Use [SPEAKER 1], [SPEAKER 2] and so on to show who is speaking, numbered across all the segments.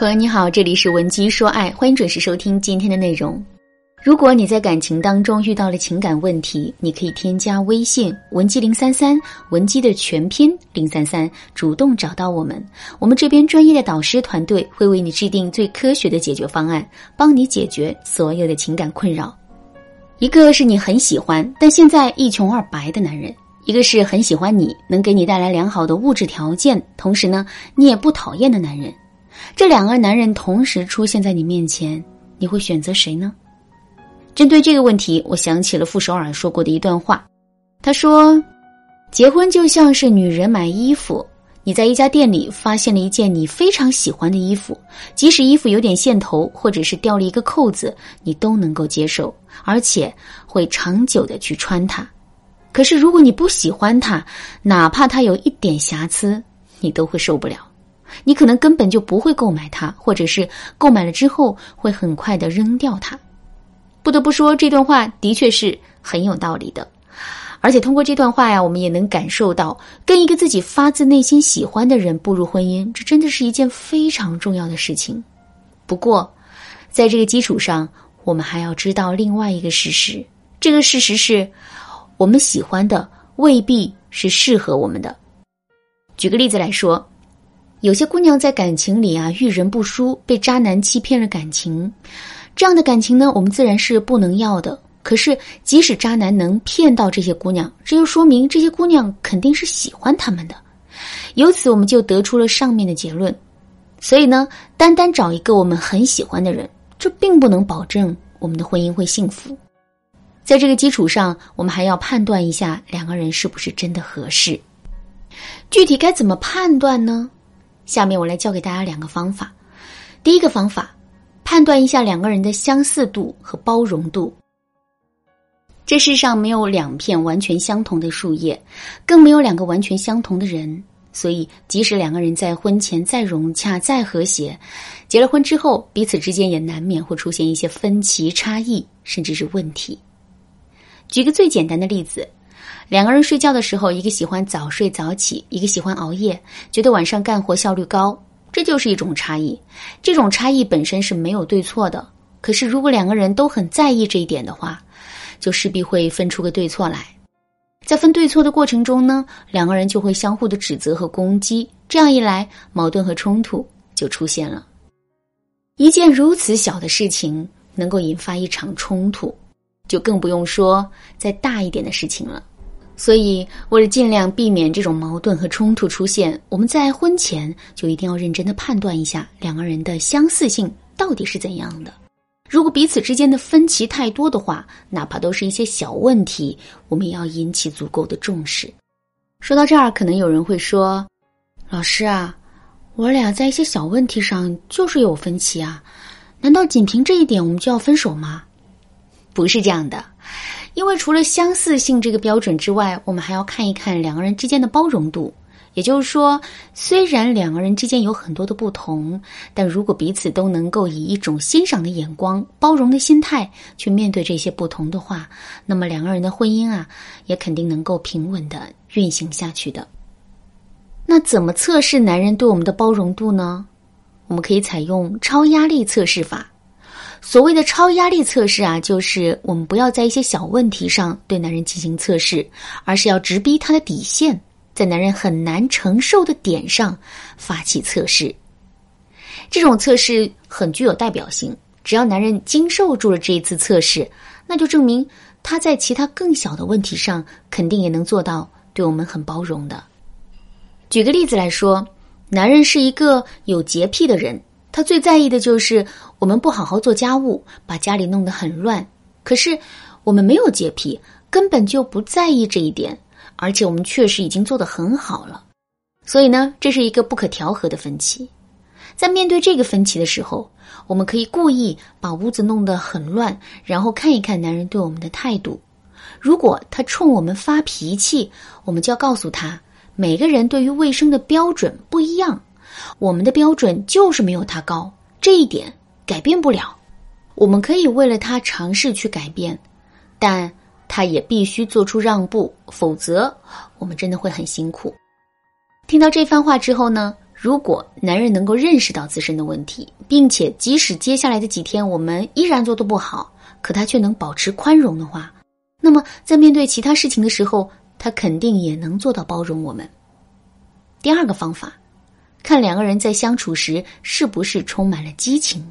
[SPEAKER 1] 朋友你好，这里是文姬说爱，欢迎准时收听今天的内容。如果你在感情当中遇到了情感问题，你可以添加微信文姬零三三，文姬的全拼零三三，主动找到我们，我们这边专业的导师团队会为你制定最科学的解决方案，帮你解决所有的情感困扰。一个是你很喜欢，但现在一穷二白的男人；一个是很喜欢你，能给你带来良好的物质条件，同时呢，你也不讨厌的男人。这两个男人同时出现在你面前，你会选择谁呢？针对这个问题，我想起了傅首尔说过的一段话。他说：“结婚就像是女人买衣服，你在一家店里发现了一件你非常喜欢的衣服，即使衣服有点线头，或者是掉了一个扣子，你都能够接受，而且会长久的去穿它。可是如果你不喜欢它，哪怕它有一点瑕疵，你都会受不了。”你可能根本就不会购买它，或者是购买了之后会很快的扔掉它。不得不说，这段话的确是很有道理的。而且通过这段话呀，我们也能感受到，跟一个自己发自内心喜欢的人步入婚姻，这真的是一件非常重要的事情。不过，在这个基础上，我们还要知道另外一个事实：这个事实是，我们喜欢的未必是适合我们的。举个例子来说。有些姑娘在感情里啊遇人不淑，被渣男欺骗了感情，这样的感情呢，我们自然是不能要的。可是，即使渣男能骗到这些姑娘，这就说明这些姑娘肯定是喜欢他们的。由此，我们就得出了上面的结论。所以呢，单单找一个我们很喜欢的人，这并不能保证我们的婚姻会幸福。在这个基础上，我们还要判断一下两个人是不是真的合适。具体该怎么判断呢？下面我来教给大家两个方法。第一个方法，判断一下两个人的相似度和包容度。这世上没有两片完全相同的树叶，更没有两个完全相同的人。所以，即使两个人在婚前再融洽、再和谐，结了婚之后，彼此之间也难免会出现一些分歧、差异，甚至是问题。举个最简单的例子。两个人睡觉的时候，一个喜欢早睡早起，一个喜欢熬夜，觉得晚上干活效率高，这就是一种差异。这种差异本身是没有对错的，可是如果两个人都很在意这一点的话，就势必会分出个对错来。在分对错的过程中呢，两个人就会相互的指责和攻击，这样一来，矛盾和冲突就出现了。一件如此小的事情能够引发一场冲突，就更不用说再大一点的事情了。所以，为了尽量避免这种矛盾和冲突出现，我们在婚前就一定要认真的判断一下两个人的相似性到底是怎样的。如果彼此之间的分歧太多的话，哪怕都是一些小问题，我们也要引起足够的重视。说到这儿，可能有人会说：“老师啊，我俩在一些小问题上就是有分歧啊，难道仅凭这一点我们就要分手吗？”不是这样的。因为除了相似性这个标准之外，我们还要看一看两个人之间的包容度。也就是说，虽然两个人之间有很多的不同，但如果彼此都能够以一种欣赏的眼光、包容的心态去面对这些不同的话，那么两个人的婚姻啊，也肯定能够平稳的运行下去的。那怎么测试男人对我们的包容度呢？我们可以采用超压力测试法。所谓的超压力测试啊，就是我们不要在一些小问题上对男人进行测试，而是要直逼他的底线，在男人很难承受的点上发起测试。这种测试很具有代表性，只要男人经受住了这一次测试，那就证明他在其他更小的问题上肯定也能做到对我们很包容的。举个例子来说，男人是一个有洁癖的人。他最在意的就是我们不好好做家务，把家里弄得很乱。可是我们没有洁癖，根本就不在意这一点，而且我们确实已经做得很好了。所以呢，这是一个不可调和的分歧。在面对这个分歧的时候，我们可以故意把屋子弄得很乱，然后看一看男人对我们的态度。如果他冲我们发脾气，我们就要告诉他，每个人对于卫生的标准不一样。我们的标准就是没有他高，这一点改变不了。我们可以为了他尝试去改变，但他也必须做出让步，否则我们真的会很辛苦。听到这番话之后呢，如果男人能够认识到自身的问题，并且即使接下来的几天我们依然做得不好，可他却能保持宽容的话，那么在面对其他事情的时候，他肯定也能做到包容我们。第二个方法，看两个人在相处时是不是充满了激情。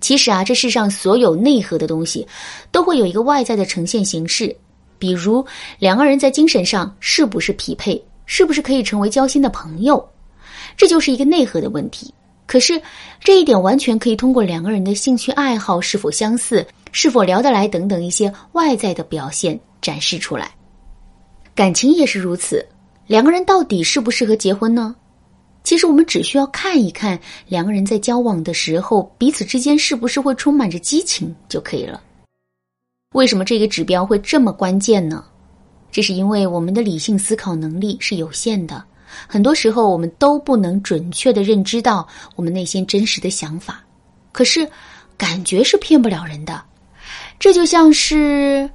[SPEAKER 1] 其实啊，这世上所有内核的东西，都会有一个外在的呈现形式。比如两个人在精神上是不是匹配，是不是可以成为交心的朋友，这就是一个内核的问题。可是这一点完全可以通过两个人的兴趣爱好是否相似、是否聊得来等等一些外在的表现展示出来。感情也是如此，两个人到底适不适合结婚呢？其实我们只需要看一看两个人在交往的时候，彼此之间是不是会充满着激情就可以了。为什么这个指标会这么关键呢？这是因为我们的理性思考能力是有限的，很多时候我们都不能准确的认知到我们内心真实的想法。可是，感觉是骗不了人的。这就像是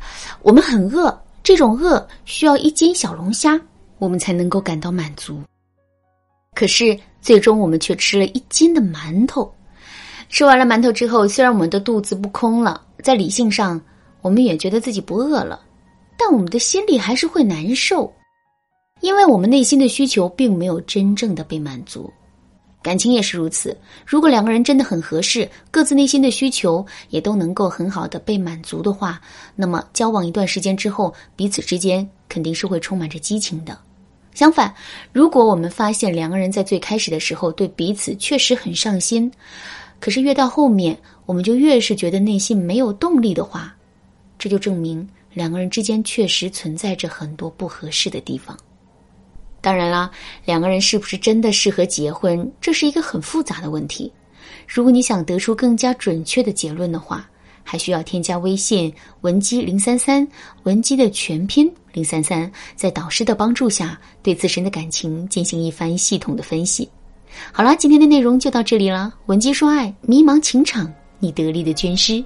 [SPEAKER 1] 我们很饿，这种饿需要一斤小龙虾，我们才能够感到满足。可是最终我们却吃了一斤的馒头，吃完了馒头之后，虽然我们的肚子不空了，在理性上我们也觉得自己不饿了，但我们的心里还是会难受，因为我们内心的需求并没有真正的被满足。感情也是如此，如果两个人真的很合适，各自内心的需求也都能够很好的被满足的话，那么交往一段时间之后，彼此之间肯定是会充满着激情的。相反，如果我们发现两个人在最开始的时候对彼此确实很上心，可是越到后面，我们就越是觉得内心没有动力的话，这就证明两个人之间确实存在着很多不合适的地方。当然啦，两个人是不是真的适合结婚，这是一个很复杂的问题。如果你想得出更加准确的结论的话，还需要添加微信文姬零三三，文姬的全拼零三三，在导师的帮助下，对自身的感情进行一番系统的分析。好啦，今天的内容就到这里啦。文姬说爱，迷茫情场，你得力的军师。